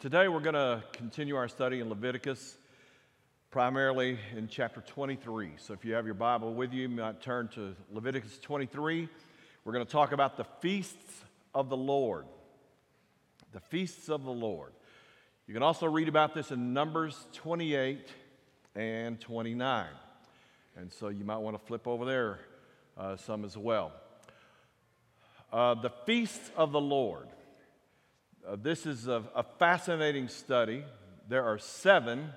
Today we're going to continue our study in Leviticus, primarily in chapter 23. So if you have your Bible with you, you might turn to Leviticus 23. We're going to talk about the feasts of the Lord. The feasts of the Lord. You can also read about this in Numbers 28 and 29. And so you might want to flip over there uh, some as well. Uh, the feasts of the Lord. Uh, this is a, a fascinating study. There are seven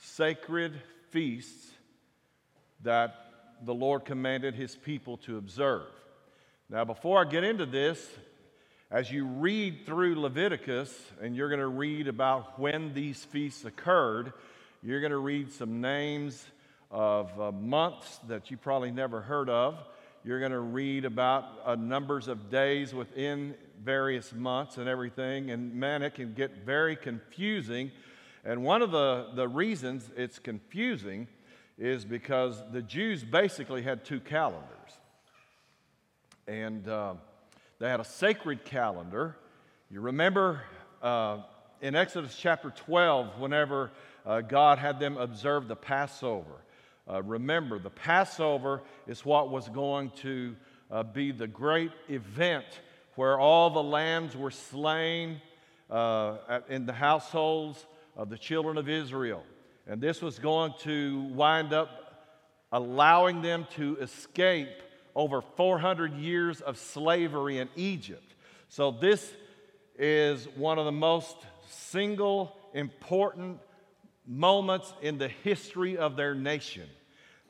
sacred feasts that the Lord commanded his people to observe. Now, before I get into this, as you read through Leviticus, and you're going to read about when these feasts occurred, you're going to read some names of uh, months that you probably never heard of. You're going to read about uh, numbers of days within various months and everything. And man, it can get very confusing. And one of the, the reasons it's confusing is because the Jews basically had two calendars. And uh, they had a sacred calendar. You remember uh, in Exodus chapter 12, whenever uh, God had them observe the Passover. Uh, remember, the Passover is what was going to uh, be the great event where all the lambs were slain uh, in the households of the children of Israel. And this was going to wind up allowing them to escape over 400 years of slavery in Egypt. So, this is one of the most single important moments in the history of their nation.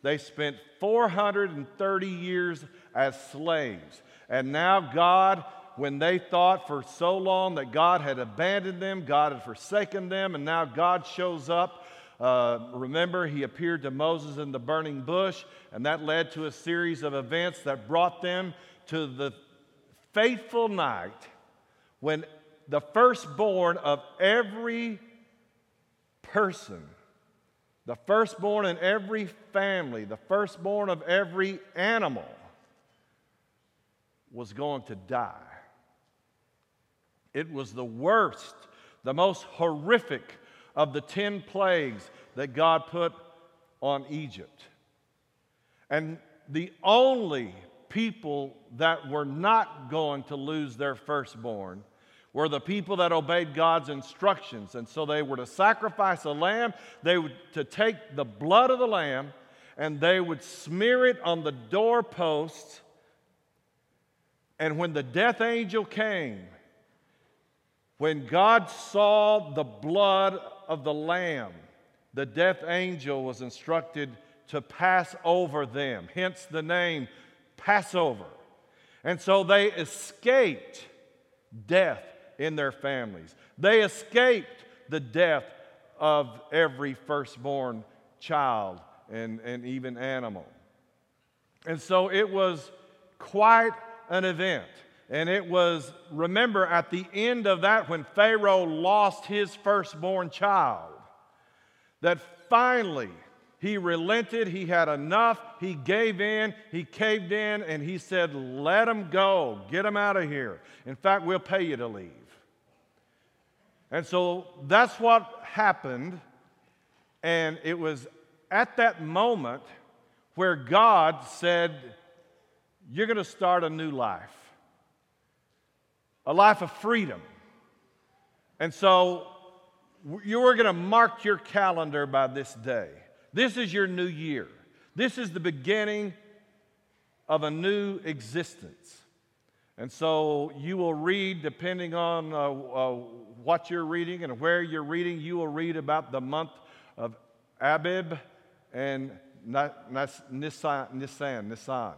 They spent 430 years as slaves. And now, God, when they thought for so long that God had abandoned them, God had forsaken them, and now God shows up. Uh, remember, he appeared to Moses in the burning bush, and that led to a series of events that brought them to the faithful night when the firstborn of every person the firstborn in every family, the firstborn of every animal was going to die. It was the worst, the most horrific of the 10 plagues that God put on Egypt. And the only people that were not going to lose their firstborn were the people that obeyed God's instructions. And so they were to sacrifice a lamb, they were to take the blood of the lamb, and they would smear it on the doorposts. And when the death angel came, when God saw the blood of the lamb, the death angel was instructed to pass over them, hence the name Passover. And so they escaped death in their families. They escaped the death of every firstborn child and, and even animal. And so it was quite an event. And it was, remember, at the end of that, when Pharaoh lost his firstborn child, that finally he relented, he had enough, he gave in, he caved in, and he said, Let him go, get him out of here. In fact, we'll pay you to leave. And so that's what happened. And it was at that moment where God said, You're going to start a new life, a life of freedom. And so you are going to mark your calendar by this day. This is your new year. This is the beginning of a new existence. And so you will read, depending on uh, uh, what you're reading and where you're reading, you will read about the month of Abib and Nisan. Nisan, Nisan.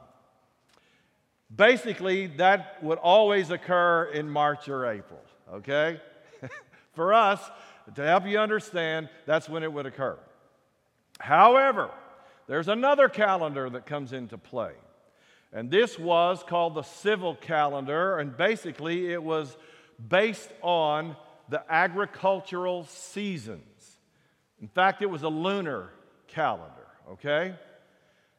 Basically, that would always occur in March or April, okay? For us, to help you understand, that's when it would occur. However, there's another calendar that comes into play. And this was called the civil calendar, and basically it was based on the agricultural seasons. In fact, it was a lunar calendar, okay?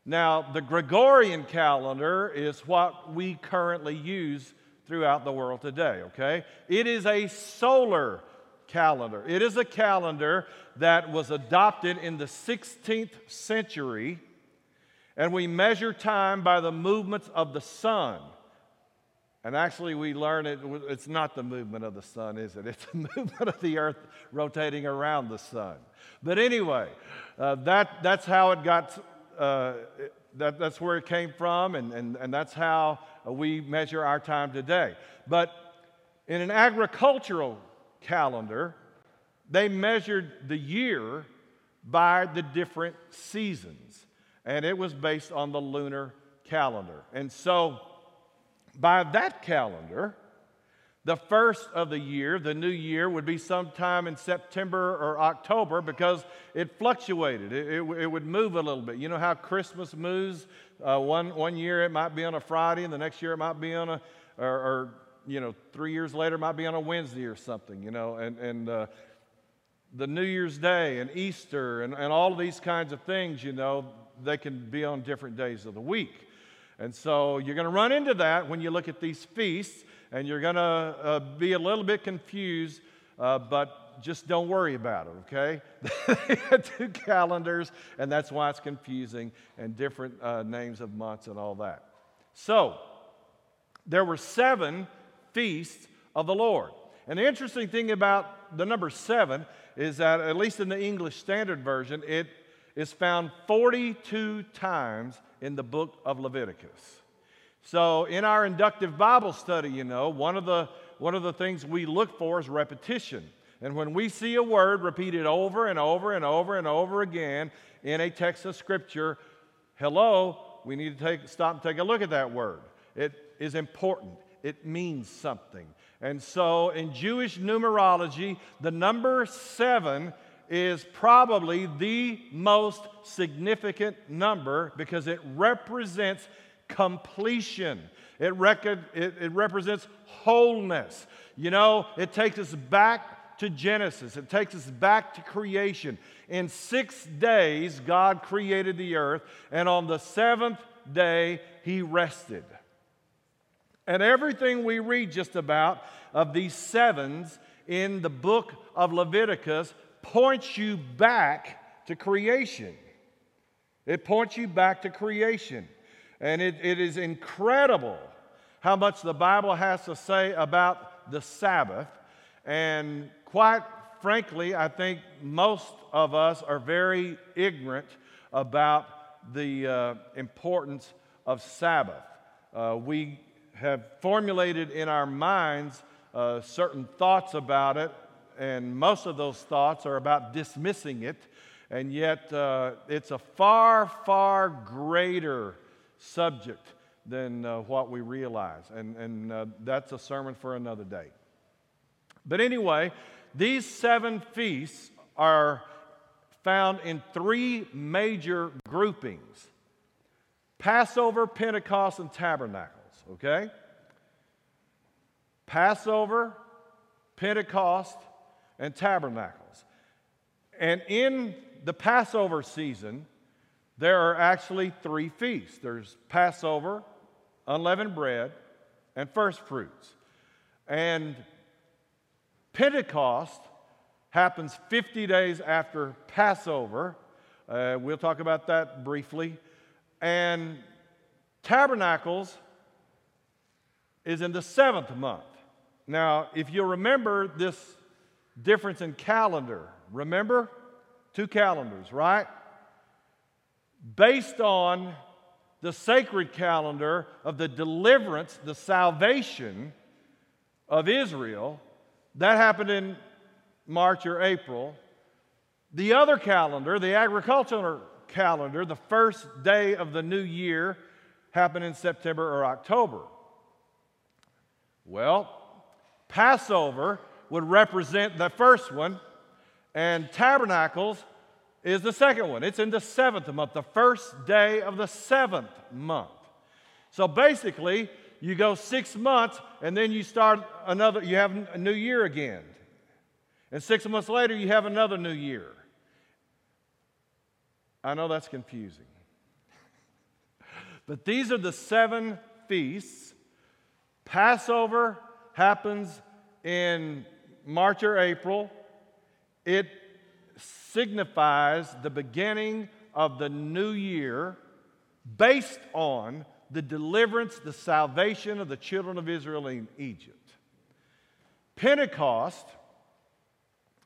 Now, the Gregorian calendar is what we currently use throughout the world today, okay? It is a solar calendar. It is a calendar that was adopted in the 16th century, and we measure time by the movements of the sun. And actually, we learn it, it's not the movement of the sun, is it? It's the movement of the earth rotating around the sun. But anyway, uh, that, that's how it got, uh, that, that's where it came from, and, and, and that's how we measure our time today. But in an agricultural calendar, they measured the year by the different seasons, and it was based on the lunar calendar. And so, by that calendar, the first of the year, the new year, would be sometime in September or October because it fluctuated. It, it, it would move a little bit. You know how Christmas moves? Uh, one, one year it might be on a Friday, and the next year it might be on a, or, or you know, three years later it might be on a Wednesday or something, you know, and, and uh, the New Year's Day and Easter and, and all of these kinds of things, you know, they can be on different days of the week. And so you're going to run into that when you look at these feasts, and you're going to uh, be a little bit confused, uh, but just don't worry about it, okay? they had two calendars, and that's why it's confusing, and different uh, names of months and all that. So, there were seven feasts of the Lord. And the interesting thing about the number seven is that, at least in the English Standard Version, it is found 42 times in the book of Leviticus. So, in our inductive Bible study, you know, one of the, one of the things we look for is repetition. And when we see a word repeated over and over and over and over again in a text of Scripture, hello, we need to take, stop and take a look at that word. It is important it means something. And so in Jewish numerology, the number seven is probably the most significant number because it represents completion. It, rec- it, it, represents wholeness. You know, it takes us back to Genesis, it takes us back to creation. In six days, God created the earth, and on the seventh day, He rested. And everything we read just about of these sevens in the book of Leviticus points you back to creation. It points you back to creation. And it, it is incredible how much the Bible has to say about the Sabbath. And quite frankly, I think most of us are very ignorant about the uh, importance of Sabbath. Uh, we have formulated in our minds uh, certain thoughts about it, and most of those thoughts are about dismissing it, and yet uh, it's a far, far greater subject than uh, what we realize, and, and uh, that's a sermon for another day. But anyway, these seven feasts are found in three major groupings Passover, Pentecost, and Tabernacles, okay? Passover, Pentecost, and Tabernacles. And in the Passover season, there are actually three feasts there's Passover, unleavened bread, and first fruits. And Pentecost happens 50 days after Passover. Uh, we'll talk about that briefly. And Tabernacles is in the seventh month. Now, if you remember this difference in calendar, remember? Two calendars, right? Based on the sacred calendar of the deliverance, the salvation of Israel, that happened in March or April. The other calendar, the agricultural calendar, the first day of the new year, happened in September or October. Well, Passover would represent the first one, and Tabernacles is the second one. It's in the seventh month, the first day of the seventh month. So basically, you go six months and then you start another, you have a new year again. And six months later, you have another new year. I know that's confusing. but these are the seven feasts Passover happens in March or April. it signifies the beginning of the new year based on the deliverance, the salvation of the children of Israel in Egypt. Pentecost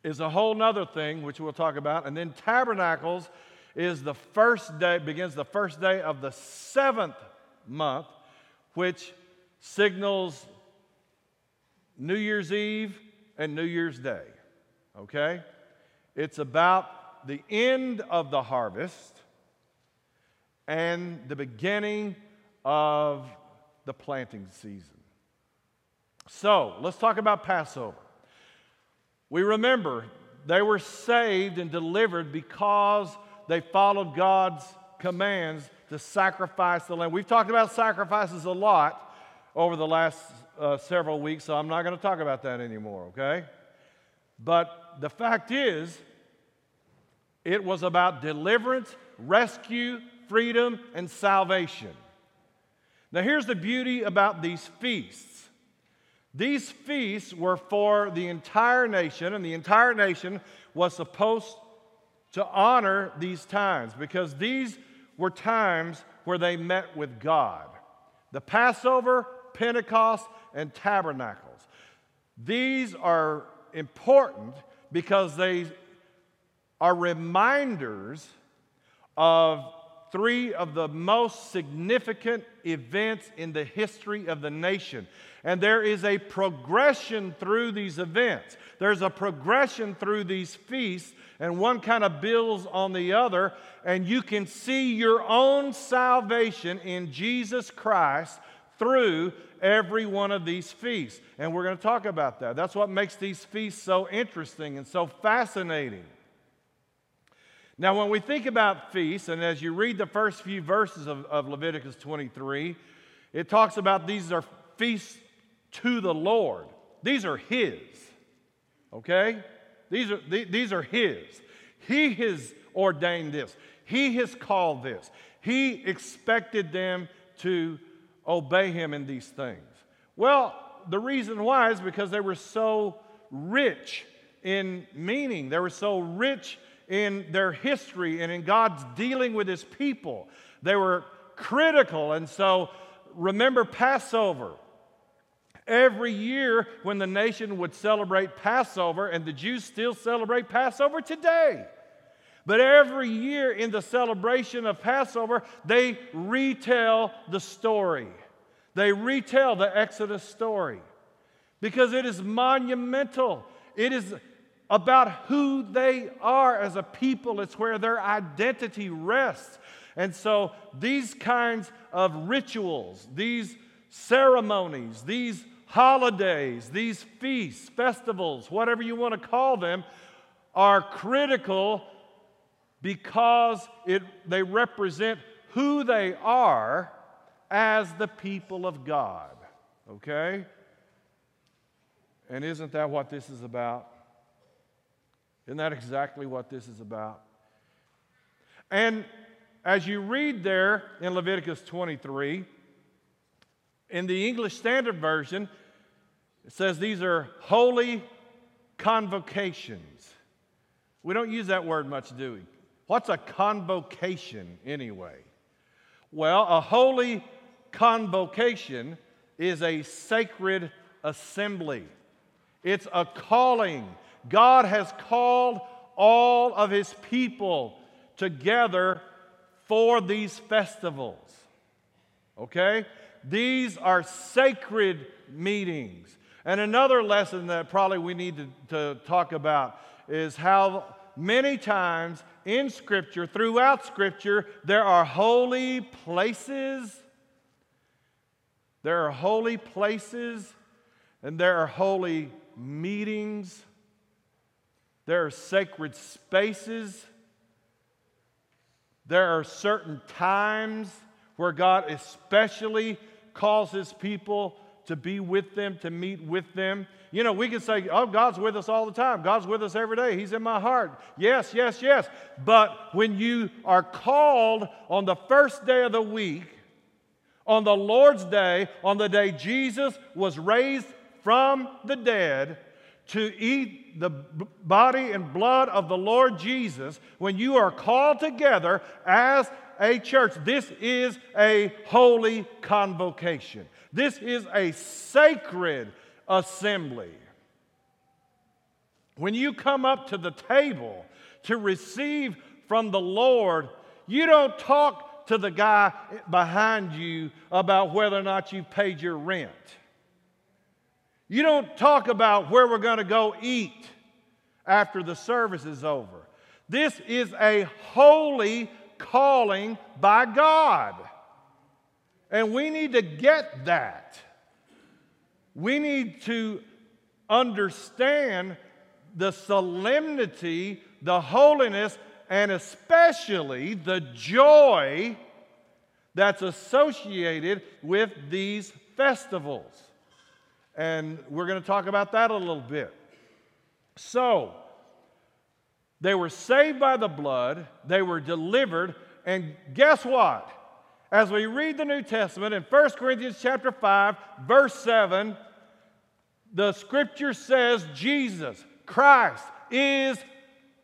is a whole nother thing, which we'll talk about. And then tabernacles is the first day, begins the first day of the seventh month, which signals New Year's Eve and New Year's Day. Okay? It's about the end of the harvest and the beginning of the planting season. So let's talk about Passover. We remember they were saved and delivered because they followed God's commands to sacrifice the lamb. We've talked about sacrifices a lot over the last uh, several weeks, so I'm not going to talk about that anymore, okay? But the fact is, it was about deliverance, rescue, freedom, and salvation. Now, here's the beauty about these feasts these feasts were for the entire nation, and the entire nation was supposed to honor these times because these were times where they met with God. The Passover, Pentecost, and Tabernacles. These are important because they are reminders of three of the most significant events in the history of the nation. And there is a progression through these events. There's a progression through these feasts, and one kind of builds on the other. And you can see your own salvation in Jesus Christ through every one of these feasts. And we're going to talk about that. That's what makes these feasts so interesting and so fascinating. Now, when we think about feasts, and as you read the first few verses of, of Leviticus 23, it talks about these are feasts to the Lord. These are His, okay? These are, these are His. He has ordained this, He has called this. He expected them to obey Him in these things. Well, the reason why is because they were so rich in meaning, they were so rich in their history and in God's dealing with his people. They were critical. And so remember Passover. Every year, when the nation would celebrate Passover, and the Jews still celebrate Passover today. But every year in the celebration of Passover, they retell the story. They retell the Exodus story because it is monumental. It is about who they are as a people. It's where their identity rests. And so these kinds of rituals, these ceremonies, these holidays, these feasts, festivals, whatever you want to call them, are critical because it, they represent who they are as the people of God. Okay? And isn't that what this is about? Isn't that exactly what this is about? And as you read there in Leviticus 23, in the English Standard Version, it says these are holy convocations. We don't use that word much, do we? What's a convocation anyway? Well, a holy convocation is a sacred assembly, it's a calling God has called all of his people together for these festivals. Okay? These are sacred meetings. And another lesson that probably we need to, to, talk about is how many times in Scripture, throughout Scripture, there are holy places. There are holy places and there are holy meetings. There are sacred spaces. There are certain times where God especially calls his people to be with them, to meet with them. You know, we can say, oh, God's with us all the time. God's with us every day. He's in my heart. Yes, yes, yes. But when you are called on the first day of the week, on the Lord's day, on the day Jesus was raised from the dead, to eat the body and blood of the Lord Jesus, when you are called together as a church, this is a holy convocation. This is a sacred assembly. When you come up to the table to receive from the Lord, you don't talk to the guy behind you about whether or not you've paid your rent. You don't talk about where we're going to go eat after the service is over. This is a holy calling by God. And we need to get that. We need to understand the solemnity, the holiness, and especially the joy that's associated with these festivals. And we're going to talk about that a little bit. So, they were saved by the blood, they were delivered, and guess what? As we read the New Testament in 1 Corinthians chapter 5, verse 7, the scripture says Jesus, Christ, is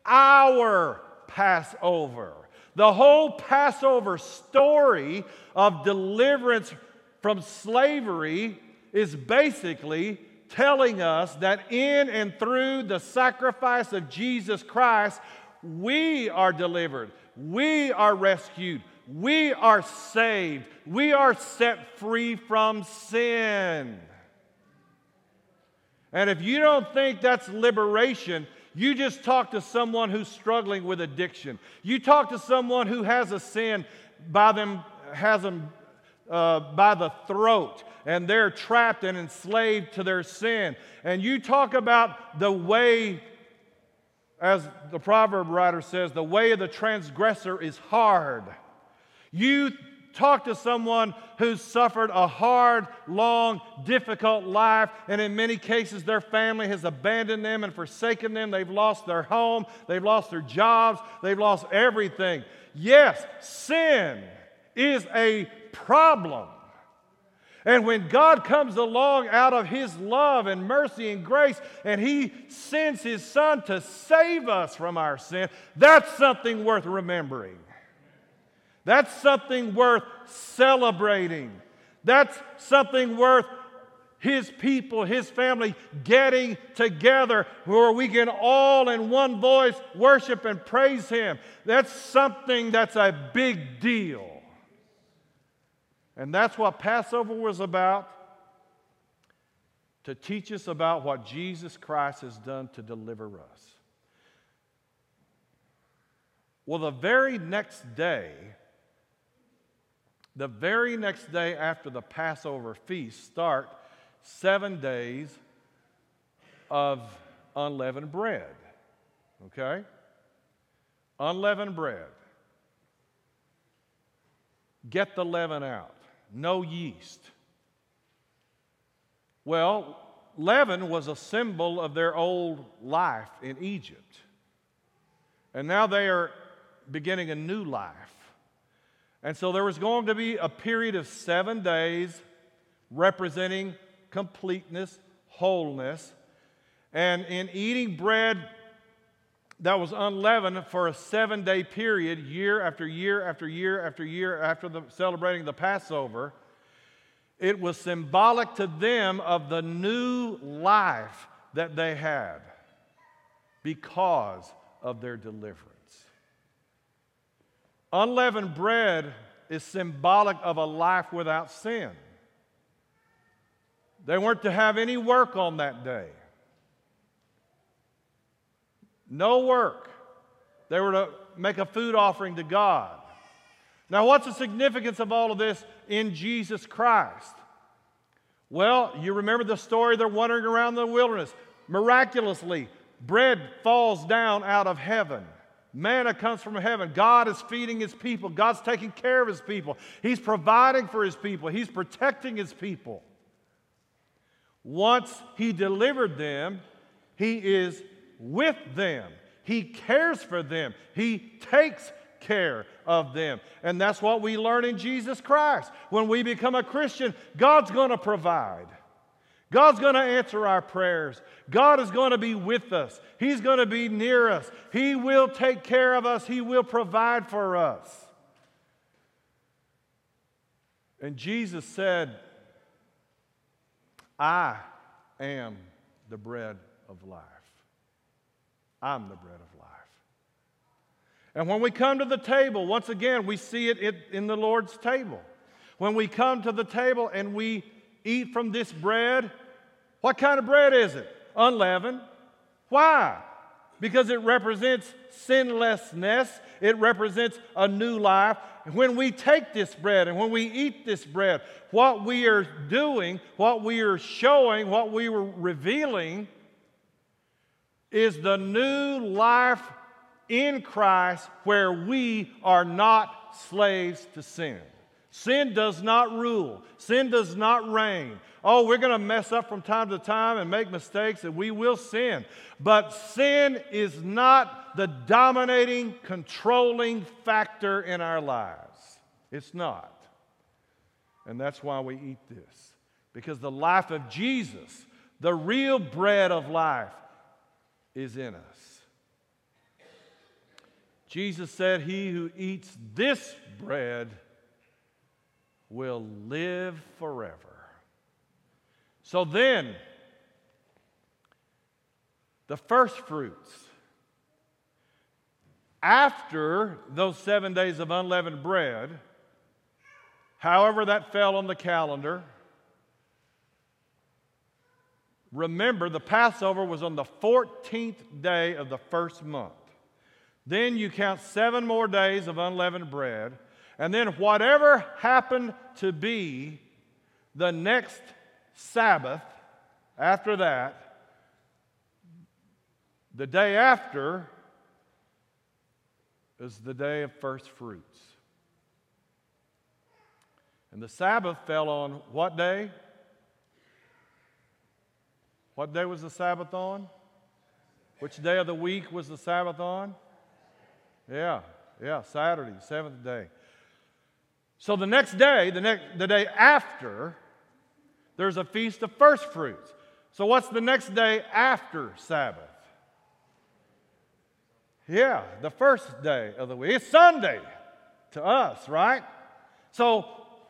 our Passover. The whole Passover story of deliverance from slavery is basically telling us that in and through the sacrifice of Jesus Christ, we are delivered, we are rescued, we are saved, we are set free from sin. And if you don't think that's liberation, you just talk to someone who's struggling with addiction. You talk to someone who has a sin by them, has them uh, by the throat and they're trapped and enslaved to their sin. And you talk about the way, as the proverb writer says, the way of the transgressor is hard. You talk to someone who's suffered a hard, long, difficult life, and in many cases, their family has abandoned them and forsaken them. They've lost their home, they've lost their jobs, they've lost everything. Yes, sin is a problem. And when God comes along out of His love and mercy and grace, and He sends His Son to save us from our sin, that's something worth remembering. That's something worth celebrating. That's something worth His people, His family getting together where we can all in one voice worship and praise Him. That's something that's a big deal. And that's what Passover was about to teach us about what Jesus Christ has done to deliver us. Well, the very next day, the very next day after the Passover feast, start seven days of unleavened bread. Okay? Unleavened bread. Get the leaven out no yeast. Well, leaven was a symbol of their old life in Egypt. And now they are beginning a new life. And so there was going to be a period of seven days representing completeness, wholeness. And in eating bread that was unleavened for a seven day period, year after year after year after year after the, celebrating the Passover, it was symbolic to them of the new life that they had because of their deliverance. Unleavened bread is symbolic of a life without sin. They weren't to have any work on that day. No work. They were to make a food offering to God. Now, what's the significance of all of this in Jesus Christ? Well, you remember the story they're wandering around the wilderness. Miraculously, bread falls down out of heaven. Manna comes from heaven. God is feeding his people. God's taking care of his people. He's providing for his people. He's protecting his people. Once he delivered them, he is with them. He cares for them. He takes care of them. And that's what we learn in Jesus Christ. When we become a Christian, God's going to provide. God's going to answer our prayers. God is going to be with us. He's going to be near us. He will take care of us. He will provide for us. And Jesus said, I am the bread of life. I'm the bread of life. And when we come to the table, once again, we see it in the Lord's table. When we come to the table and we eat from this bread, what kind of bread is it? Unleavened. Why? Because it represents sinlessness, it represents a new life. And when we take this bread and when we eat this bread, what we are doing, what we are showing, what we are revealing is the new life in Christ where we are not slaves to sin. Sin does not rule, sin does not reign. Oh, we're going to mess up from time to time and make mistakes, and we will sin. But sin is not the dominating, controlling factor in our lives. It's not. And that's why we eat this. Because the life of Jesus, the real bread of life, is in us. Jesus said, He who eats this bread will live forever. So then, the first fruits, after those seven days of unleavened bread, however that fell on the calendar, remember the Passover was on the 14th day of the first month. Then you count seven more days of unleavened bread. And then whatever happened to be the next Sabbath after that, the day after is the day of first fruits. And the Sabbath fell on what day? What day was the Sabbath on? Which day of the week was the Sabbath on? Yeah, yeah, Saturday, seventh day. So the next day, the, next, the day after, there's a feast of first fruits. So what's the next day after Sabbath? Yeah, the first day of the week. It's Sunday to us, right? So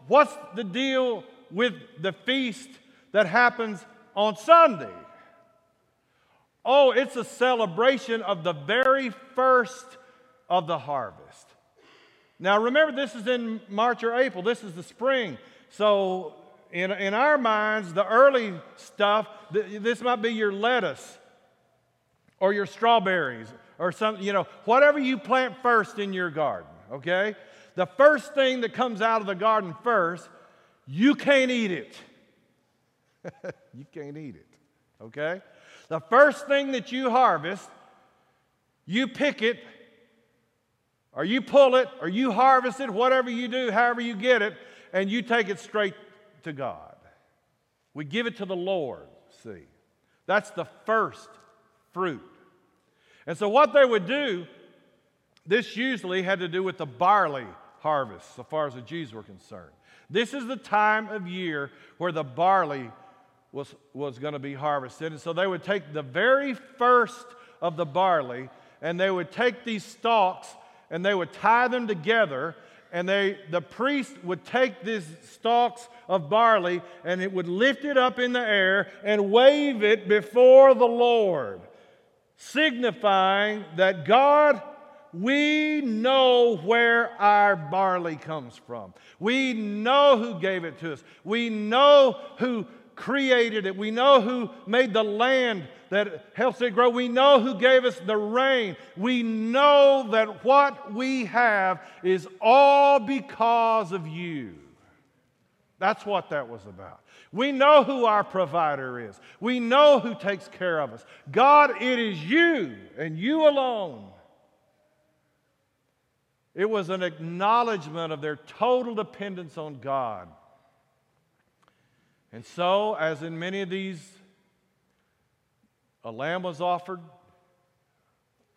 what's the deal with the feast that happens on Sunday? Oh, it's a celebration of the very first of the harvest. Now, remember, this is in March or April. This is the spring. So, in, in our minds, the early stuff, this might be your lettuce or your strawberries or something, you know, whatever you plant first in your garden, okay? The first thing that comes out of the garden first, you can't eat it. you can't eat it, okay? The first thing that you harvest, you pick it or you pull it, or you harvest it, whatever you do, however you get it, and you take it straight to God. We give it to the Lord, see. That's the first fruit. And so, what they would do, this usually had to do with the barley harvest, so far as the Jews were concerned. This is the time of year where the barley was, was going to be harvested. And so, they would take the very first of the barley and they would take these stalks and they would tie them together and they, the priest would take these stalks of barley and it would lift it up in the air and wave it before the Lord, signifying that God, we know where our barley comes from. We know who gave it to us. We know who created it. We know who made the land that helps it grow. We know who gave us the rain. We know that what we have is all because of you. That's what that was about. We know who our provider is. We know who takes care of us. God, it is you and you alone. It was an acknowledgement of their total dependence on God. And so, as in many of these, a lamb was offered,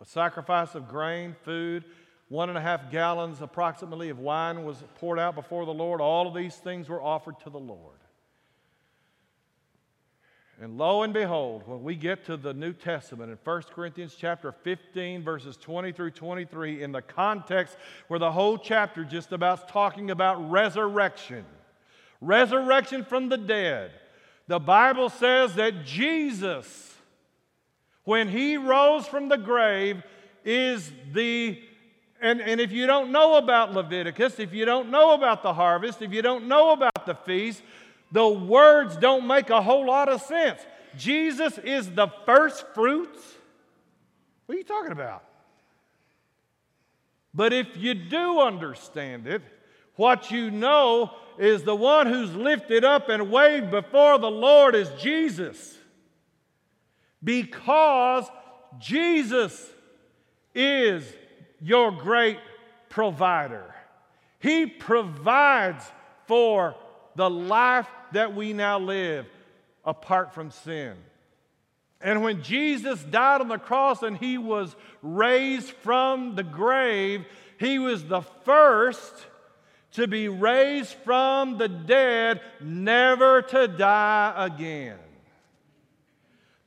a sacrifice of grain, food, one and a half gallons approximately of wine was poured out before the Lord. All of these things were offered to the Lord. And lo and behold, when we get to the New Testament in 1 Corinthians chapter 15, verses 20 through 23, in the context where the whole chapter just about talking about resurrection, resurrection from the dead, the Bible says that Jesus, when he rose from the grave, is the and, and if you don't know about Leviticus, if you don't know about the harvest, if you don't know about the feast, the words don't make a whole lot of sense. Jesus is the first fruits. What are you talking about? But if you do understand it, what you know is the one who's lifted up and waved before the Lord is Jesus. Because Jesus is your great provider. He provides for the life that we now live apart from sin. And when Jesus died on the cross and he was raised from the grave, he was the first to be raised from the dead, never to die again.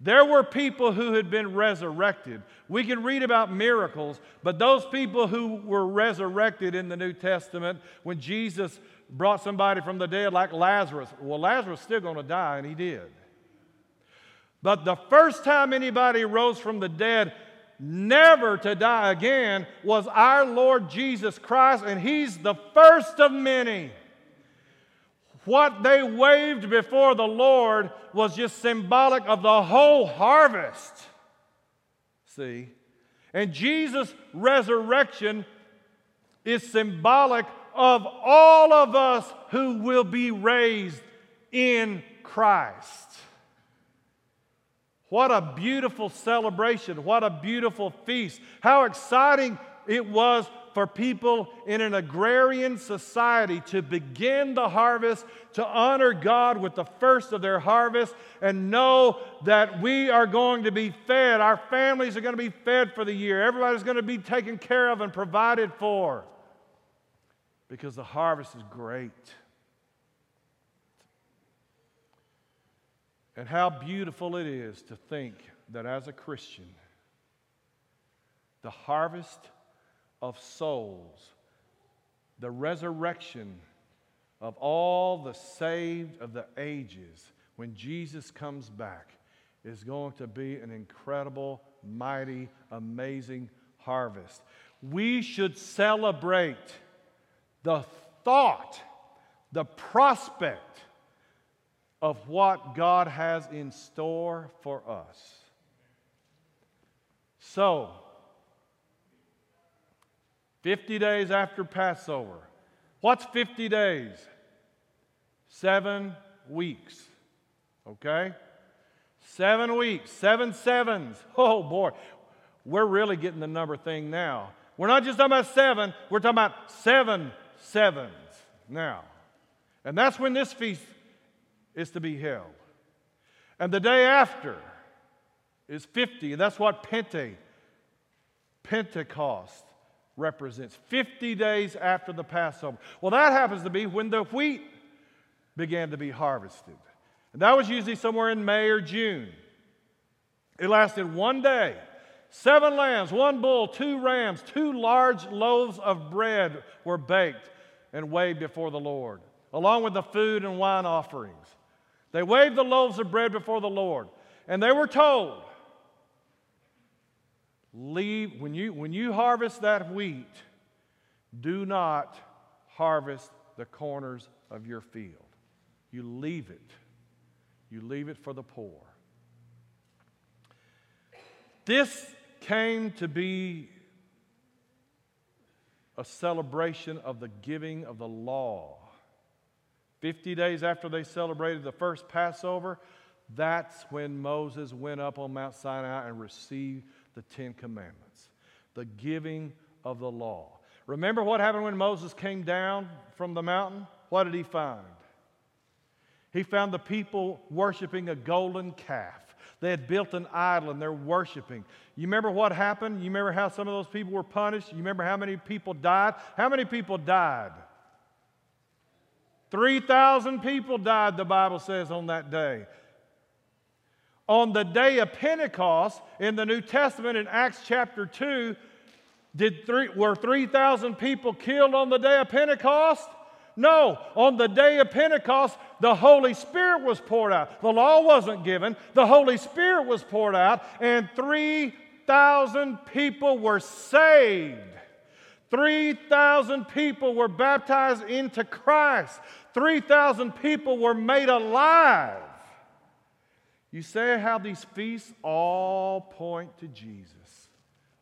There were people who had been resurrected. We can read about miracles, but those people who were resurrected in the New Testament, when Jesus brought somebody from the dead like Lazarus. Well, Lazarus still going to die, and he did. But the first time anybody rose from the dead, never to die again, was our Lord Jesus Christ, and he's the first of many. What they waved before the Lord was just symbolic of the whole harvest. See? And Jesus' resurrection is symbolic of all of us who will be raised in Christ. What a beautiful celebration. What a beautiful feast. How exciting it was for people in an agrarian society to begin the harvest, to honor God with the first of their harvest, and know that we are going to be fed. Our families are going to be fed for the year. Everybody's going to be taken care of and provided for because the harvest is great. And how beautiful it is to think that as a Christian, the harvest of souls, the resurrection of all the saved of the ages, when Jesus comes back, is going to be an incredible, mighty, amazing harvest. We should celebrate the thought, the prospect of what God has in store for us. So, 50 days after Passover. What's 50 days? Seven weeks. Okay? Seven weeks, seven sevens. Oh boy, we're really getting the number thing now. We're not just talking about seven, we're talking about seven sevens now. And that's when this feast is to be held. And the day after is 50, and that's what Pente, Pentecost represents 50 days after the Passover. Well, that happens to be when the wheat began to be harvested. And that was usually somewhere in May or June. It lasted one day. Seven lambs, one bull, two rams, two large loaves of bread were baked and waved before the Lord, along with the food and wine offerings. They waved the loaves of bread before the Lord, and they were told, Leave, when you, when you harvest that wheat, do not harvest the corners of your field. You leave it. You leave it for the poor. This came to be a celebration of the giving of the law. 50 days after they celebrated the first Passover, that's when Moses went up on Mount Sinai and received the Ten Commandments, the giving of the law. Remember what happened when Moses came down from the mountain? What did he find? He found the people worshiping a golden calf. They had built an idol and they're worshiping. You remember what happened? You remember how some of those people were punished? You remember how many people died? How many people died? 3,000 people died, the Bible says, on that day. On the day of Pentecost in the New Testament in Acts chapter 2, did three, were 3,000 people killed on the day of Pentecost? No, on the day of Pentecost, the Holy Spirit was poured out. The law wasn't given, the Holy Spirit was poured out, and 3,000 people were saved. 3,000 people were baptized into Christ. 3,000 people were made alive. You say how these feasts all point to Jesus.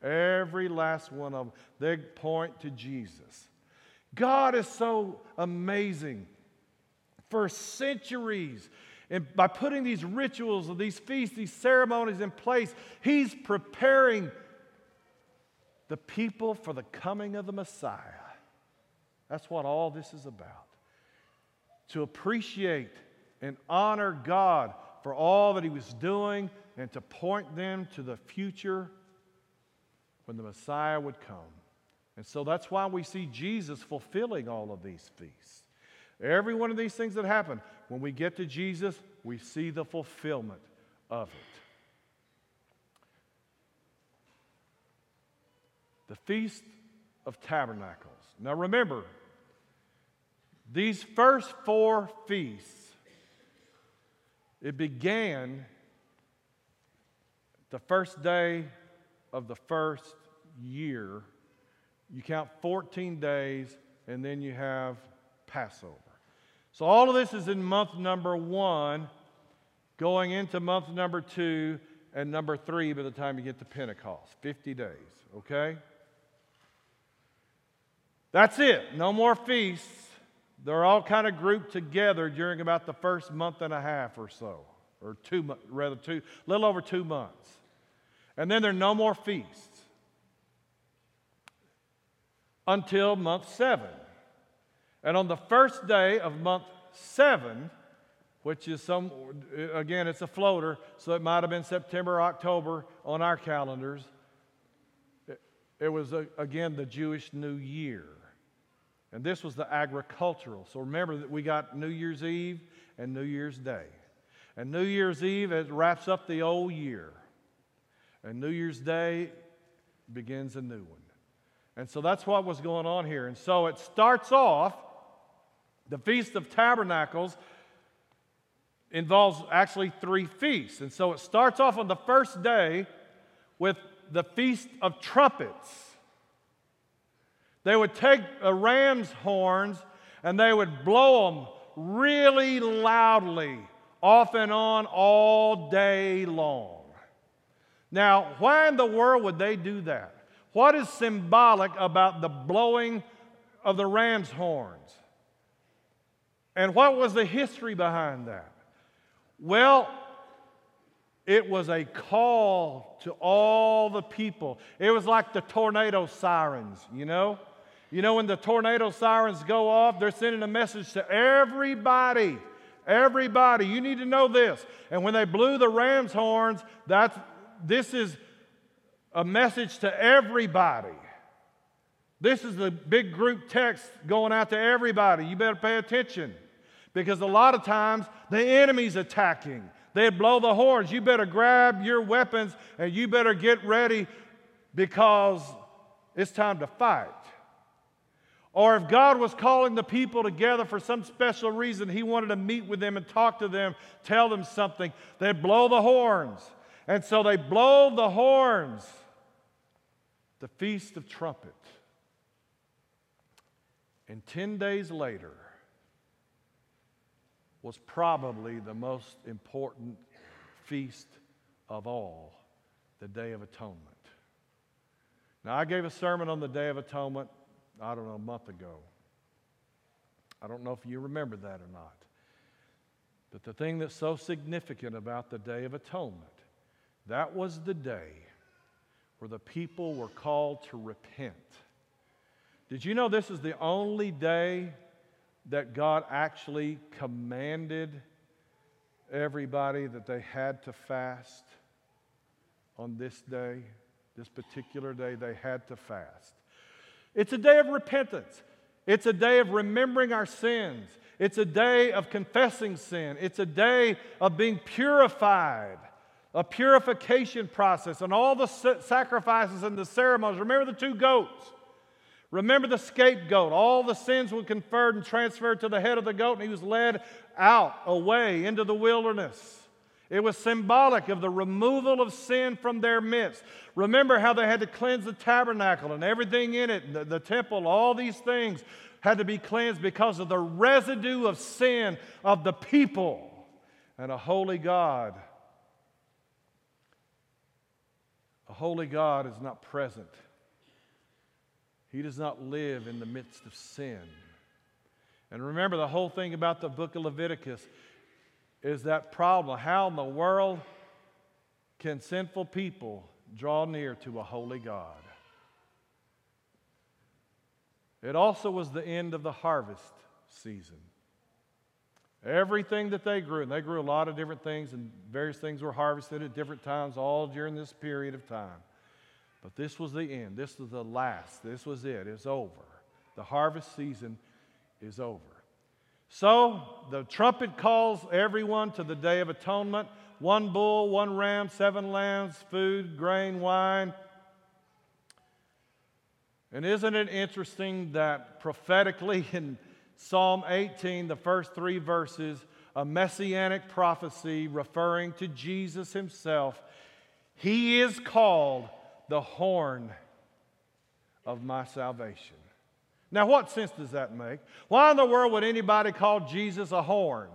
Every last one of them, they point to Jesus. God is so amazing. For centuries, and by putting these rituals, of these feasts, these ceremonies in place, He's preparing the people for the coming of the Messiah. That's what all this is about. To appreciate and honor God for all that He was doing and to point them to the future when the Messiah would come. And so that's why we see Jesus fulfilling all of these feasts. Every one of these things that happen, when we get to Jesus, we see the fulfillment of it. The Feast of Tabernacles. Now remember, these first four feasts, it began the first day of the first year, you count 14 days, and then you have Passover. So all of this is in month number one, going into month number two, and number three by the time you get to Pentecost 50 days, okay? That's it. No more feasts. They're all kind of grouped together during about the first month and a half or so, or two, rather two, little over two months. And then there are no more feasts until month seven. And on the first day of month seven, which is some, again, it's a floater, so it might have been September, October on our calendars. It, it was, a, again, the Jewish New Year. And this was the agricultural. So remember that we got New Year's Eve and New Year's Day. And New Year's Eve, it wraps up the old year. And New Year's Day begins a new one. And so that's what was going on here. And so it starts off, the Feast of Tabernacles involves actually three feasts. And so it starts off on the first day with the Feast of Trumpets. They would take a ram's horns and they would blow them really loudly, off and on, all day long. Now, why in the world would they do that? What is symbolic about the blowing of the ram's horns? And what was the history behind that? Well, it was a call to all the people. It was like the tornado sirens, you know? You know, when the tornado sirens go off, they're sending a message to everybody. Everybody, you need to know this. And when they blew the ram's horns, that's this is a message to everybody. This is the big group text going out to everybody. You better pay attention because a lot of times the enemy's attacking. They blow the horns. You better grab your weapons and you better get ready because it's time to fight. Or if God was calling the people together for some special reason, He wanted to meet with them and talk to them, tell them something, they'd blow the horns. And so they blow the horns, the Feast of Trumpets. And 10 days later was probably the most important feast of all, the Day of Atonement. Now, I gave a sermon on the Day of Atonement, I don't know, a month ago. I don't know if you remember that or not. But the thing that's so significant about the Day of Atonement that was the day where the people were called to repent. Did you know this is the only day that God actually commanded everybody that they had to fast on this day? This particular day, they had to fast. It's a day of repentance. It's a day of remembering our sins. It's a day of confessing sin. It's a day of being purified a purification process, and all the sacrifices and the ceremonies. Remember the two goats. Remember the scapegoat. All the sins were conferred and transferred to the head of the goat, and he was led out, away into the wilderness. It was symbolic of the removal of sin from their midst. Remember how they had to cleanse the tabernacle and everything in it, the, the, temple, all these things had to be cleansed because of the residue of sin of the people. And a holy God, a holy God is not present. He does not live in the midst of sin. And remember, the whole thing about the book of Leviticus is that problem. How in the world can sinful people draw near to a holy God? It also was the end of the harvest season. Everything that they grew, and they grew a lot of different things, and various things were harvested at different times, all during this period of time. But this was the end. This was the last. This was it. It's over. The harvest season is over. So the trumpet calls everyone to the Day of Atonement one bull, one ram, seven lambs, food, grain, wine. And isn't it interesting that prophetically in Psalm 18, the first three verses, a messianic prophecy referring to Jesus himself, he is called the horn of my salvation. Now, what sense does that make? Why in the world would anybody call Jesus a horn?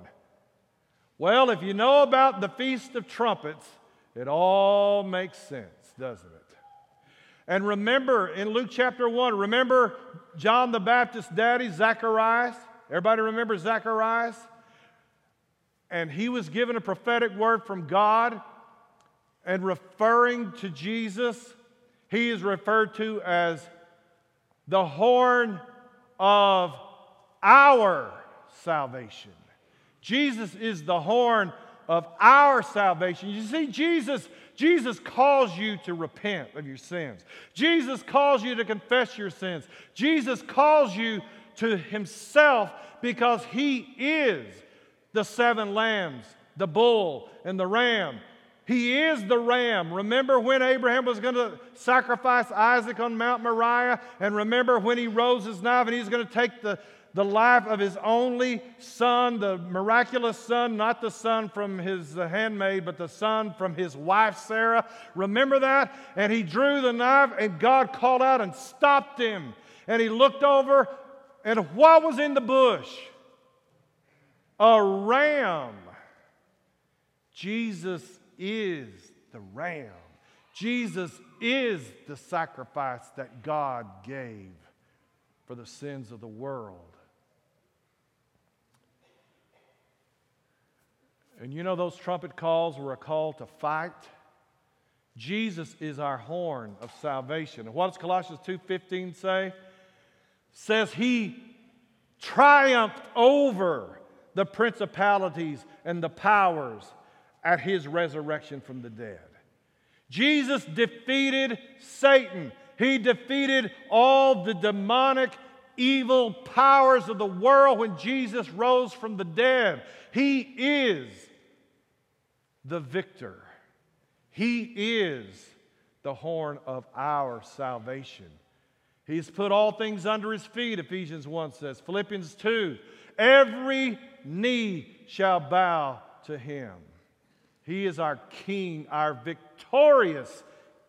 Well, if you know about the Feast of Trumpets, it all makes sense, doesn't it? And remember in Luke chapter 1, remember John the Baptist's daddy, Zacharias? Everybody remember Zacharias? And he was given a prophetic word from God and referring to Jesus, he is referred to as the horn of our salvation. Jesus is the horn of our salvation. You see, Jesus, Jesus calls you to repent of your sins. Jesus calls you to confess your sins. Jesus calls you to Himself because He is the seven lambs, the bull, and the ram he is the ram. Remember when Abraham was going to sacrifice Isaac on Mount Moriah? And remember when he rose his knife and he's going to take the, the life of his only son, the miraculous son, not the son from his handmaid, but the son from his wife Sarah. Remember that? And he drew the knife, and God called out and stopped him. And he looked over, and what was in the bush? A ram. Jesus is the ram. Jesus is the sacrifice that God gave for the sins of the world. And you know those trumpet calls were a call to fight. Jesus is our horn of salvation. And what does Colossians 2:15 say? Says he triumphed over the principalities and the powers at his resurrection from the dead. Jesus defeated Satan. He defeated all the demonic evil powers of the world when Jesus rose from the dead. He is the victor. He is the horn of our salvation. He's put all things under his feet, Ephesians 1 says. Philippians 2 every knee shall bow to him. He is our king, our victorious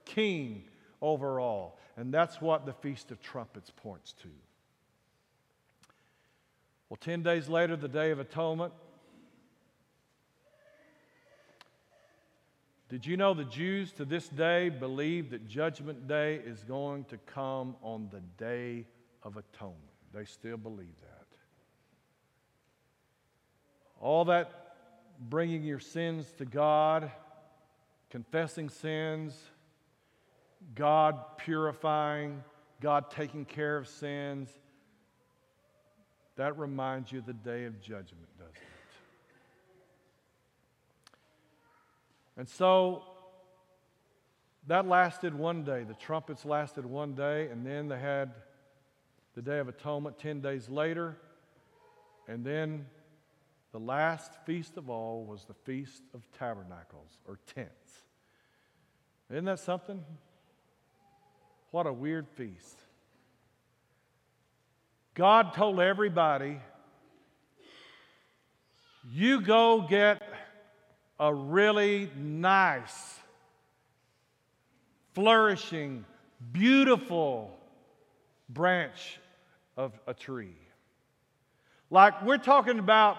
king over all. And that's what the Feast of Trumpets points to. Well, 10 days later, the Day of Atonement. Did you know the Jews to this day believe that Judgment Day is going to come on the Day of Atonement? They still believe that. All that bringing your sins to God, confessing sins, God purifying, God taking care of sins. That reminds you of the day of judgment, doesn't it? And so that lasted one day. The trumpets lasted one day, and then they had the Day of Atonement 10 days later. And then the last feast of all was the Feast of Tabernacles or tents. Isn't that something? What a weird feast. God told everybody, you go get a really nice, flourishing, beautiful branch of a tree. Like we're talking about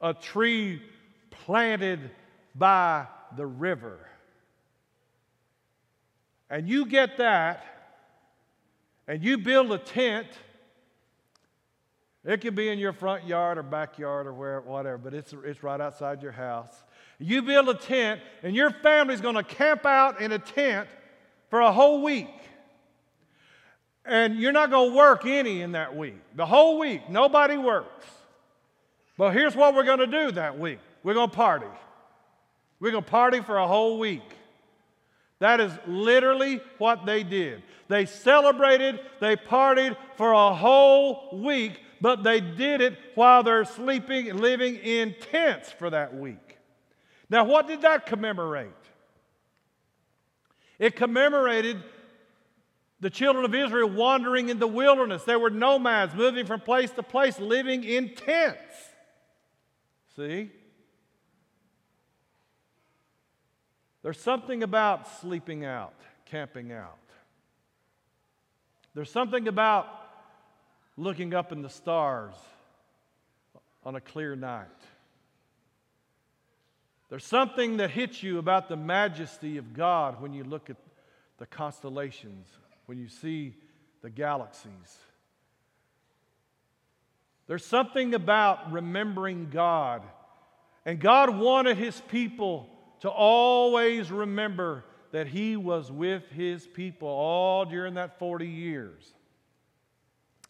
a tree planted by the river. And you get that, and you build a tent. It could be in your front yard or backyard or where, whatever, but it's, it's right outside your house. You build a tent, and your family's going to camp out in a tent for a whole week. And you're not going to work any in that week. The whole week, nobody works. But here's what we're going to do that week we're going to party. We're going to party for a whole week. That is literally what they did. They celebrated, they partied for a whole week, but they did it while they're sleeping living in tents for that week. Now, what did that commemorate? It commemorated the children of Israel wandering in the wilderness. They were nomads, moving from place to place, living in tents. See? There's something about sleeping out, camping out. There's something about looking up in the stars on a clear night. There's something that hits you about the majesty of God when you look at the constellations, when you see the galaxies. There's something about remembering God. And God wanted his people to always remember that he was with his people all during that 40 years.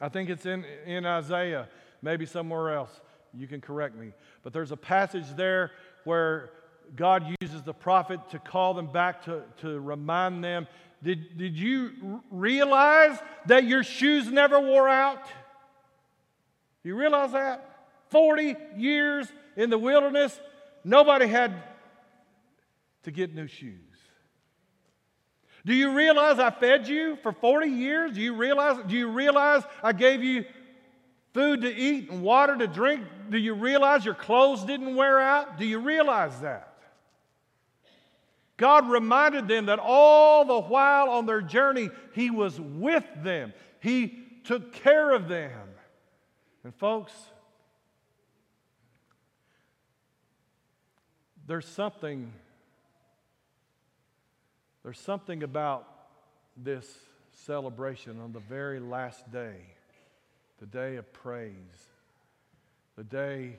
I think it's in, in Isaiah, maybe somewhere else. You can correct me. But there's a passage there where God uses the prophet to call them back to, to remind them did, did you realize that your shoes never wore out? You realize that? 40 years in the wilderness, nobody had to get new shoes. Do you realize I fed you for 40 years? Do you realize, do you realize I gave you food to eat and water to drink? Do you realize your clothes didn't wear out? Do you realize that? God reminded them that all the while on their journey, He was with them. He took care of them. And, folks, there's something there's something about this celebration on the very last day, the day of praise, the day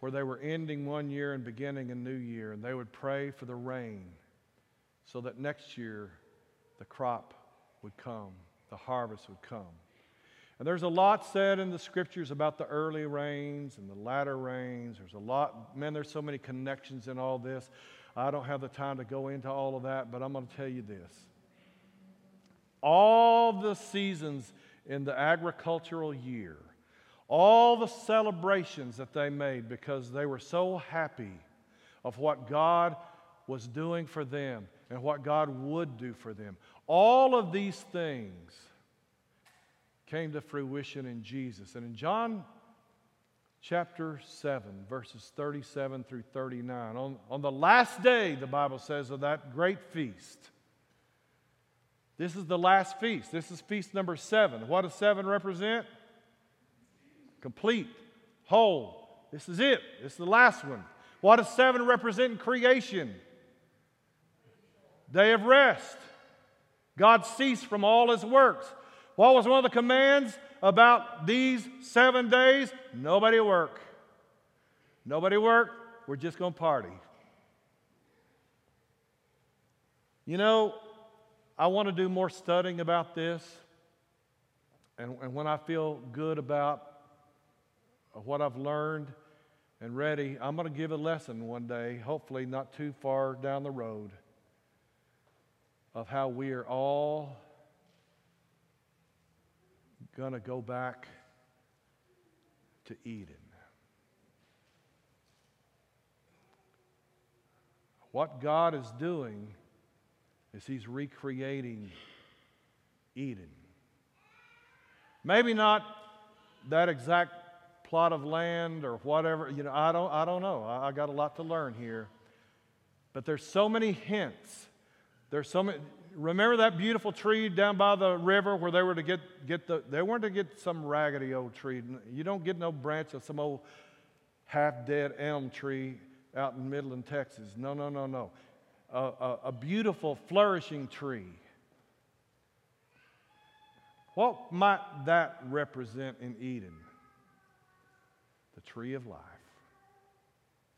where they were ending one year and beginning a new year, and they would pray for the rain so that next year the crop would come, the harvest would come. And there's a lot said in the scriptures about the early rains and the latter rains. There's a lot, man, there's so many connections in all this. I don't have the time to go into all of that, but I'm going to tell you this. All the seasons in the agricultural year, all the celebrations that they made because they were so happy of what God was doing for them and what God would do for them. All of these things came to fruition in Jesus. And in John chapter 7, verses 37 through 39. On, on the last day, the Bible says, of that great feast, this is the last feast. This is feast number seven. What does seven represent? Complete, whole. This is it. This is the last one. What does seven represent in creation? Day of rest. God ceased from all his works. What was one of the commands? about these seven days, nobody work. Nobody work. We're just going to party. You know, I want to do more studying about this. And, and when I feel good about what I've learned and ready, I'm going to give a lesson one day, hopefully not too far down the road, of how we are all going to go back to Eden. What God is doing is He's recreating Eden. Maybe not that exact plot of land or whatever. You know, I don't, I don't know. I, I got a lot to learn here. But there's so many hints. There's so many. Remember that beautiful tree down by the river where they were to get, get the, they weren't to get some raggedy old tree. You don't get no branch of some old half dead elm tree out in Midland, Texas. No, no, no, no. A, a, a beautiful, flourishing tree. What might that represent in Eden? The tree of life.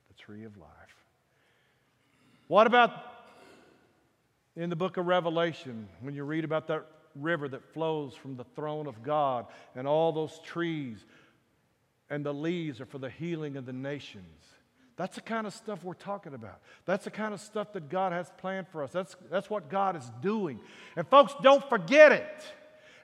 The tree of life. What about in the book of Revelation when you read about that river that flows from the throne of God and all those trees and the leaves are for the healing of the nations? That's the kind of stuff we're talking about. That's the kind of stuff that God has planned for us. That's, that's what God is doing. And folks, don't forget it.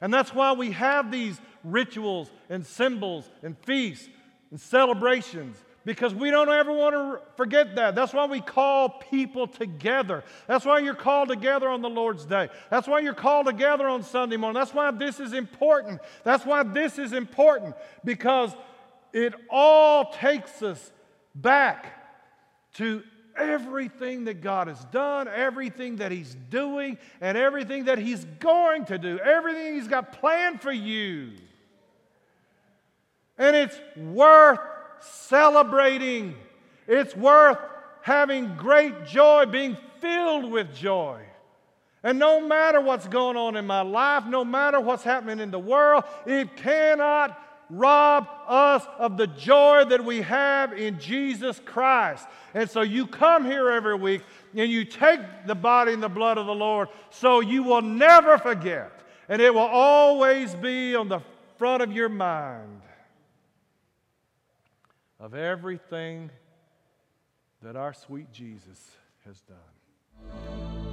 And that's why we have these rituals and symbols and feasts and celebrations because we don't ever want to forget that. That's why we call people together. That's why you're called together on the Lord's Day. That's why you're called together on Sunday morning. That's why this is important. That's why this is important because it all takes us back to everything that God has done, everything that He's doing, and everything that He's going to do, everything He's got planned for you. And it's worth celebrating, it's worth having great joy, being filled with joy. And no matter what's going on in my life, no matter what's happening in the world, it cannot rob us of the joy that we have in Jesus Christ. And so you come here every week and you take the body and the blood of the Lord so you will never forget. And it will always be on the front of your mind of everything that our sweet Jesus has done.